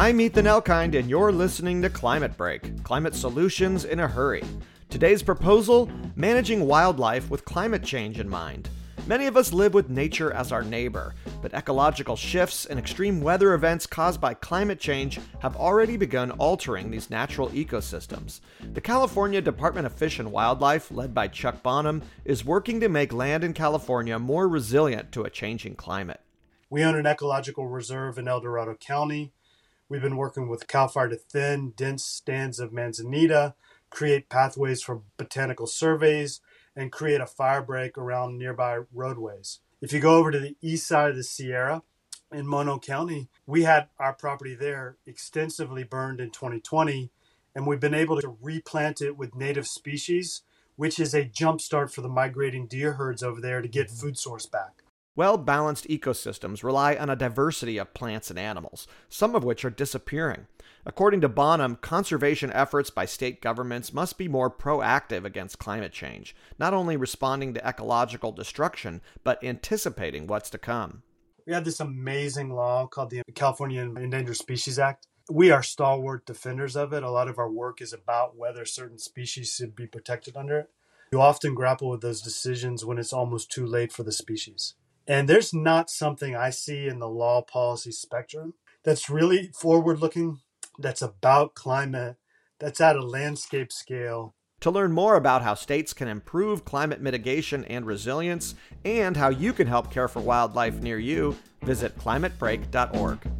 I'm Ethan Elkind, and you're listening to Climate Break Climate Solutions in a Hurry. Today's proposal managing wildlife with climate change in mind. Many of us live with nature as our neighbor, but ecological shifts and extreme weather events caused by climate change have already begun altering these natural ecosystems. The California Department of Fish and Wildlife, led by Chuck Bonham, is working to make land in California more resilient to a changing climate. We own an ecological reserve in El Dorado County. We've been working with CAL FIRE to thin dense stands of manzanita, create pathways for botanical surveys, and create a fire break around nearby roadways. If you go over to the east side of the Sierra in Mono County, we had our property there extensively burned in 2020, and we've been able to replant it with native species, which is a jumpstart for the migrating deer herds over there to get mm-hmm. food source back. Well balanced ecosystems rely on a diversity of plants and animals, some of which are disappearing. According to Bonham, conservation efforts by state governments must be more proactive against climate change, not only responding to ecological destruction, but anticipating what's to come. We have this amazing law called the California Endangered Species Act. We are stalwart defenders of it. A lot of our work is about whether certain species should be protected under it. You often grapple with those decisions when it's almost too late for the species. And there's not something I see in the law policy spectrum that's really forward looking, that's about climate, that's at a landscape scale. To learn more about how states can improve climate mitigation and resilience, and how you can help care for wildlife near you, visit climatebreak.org.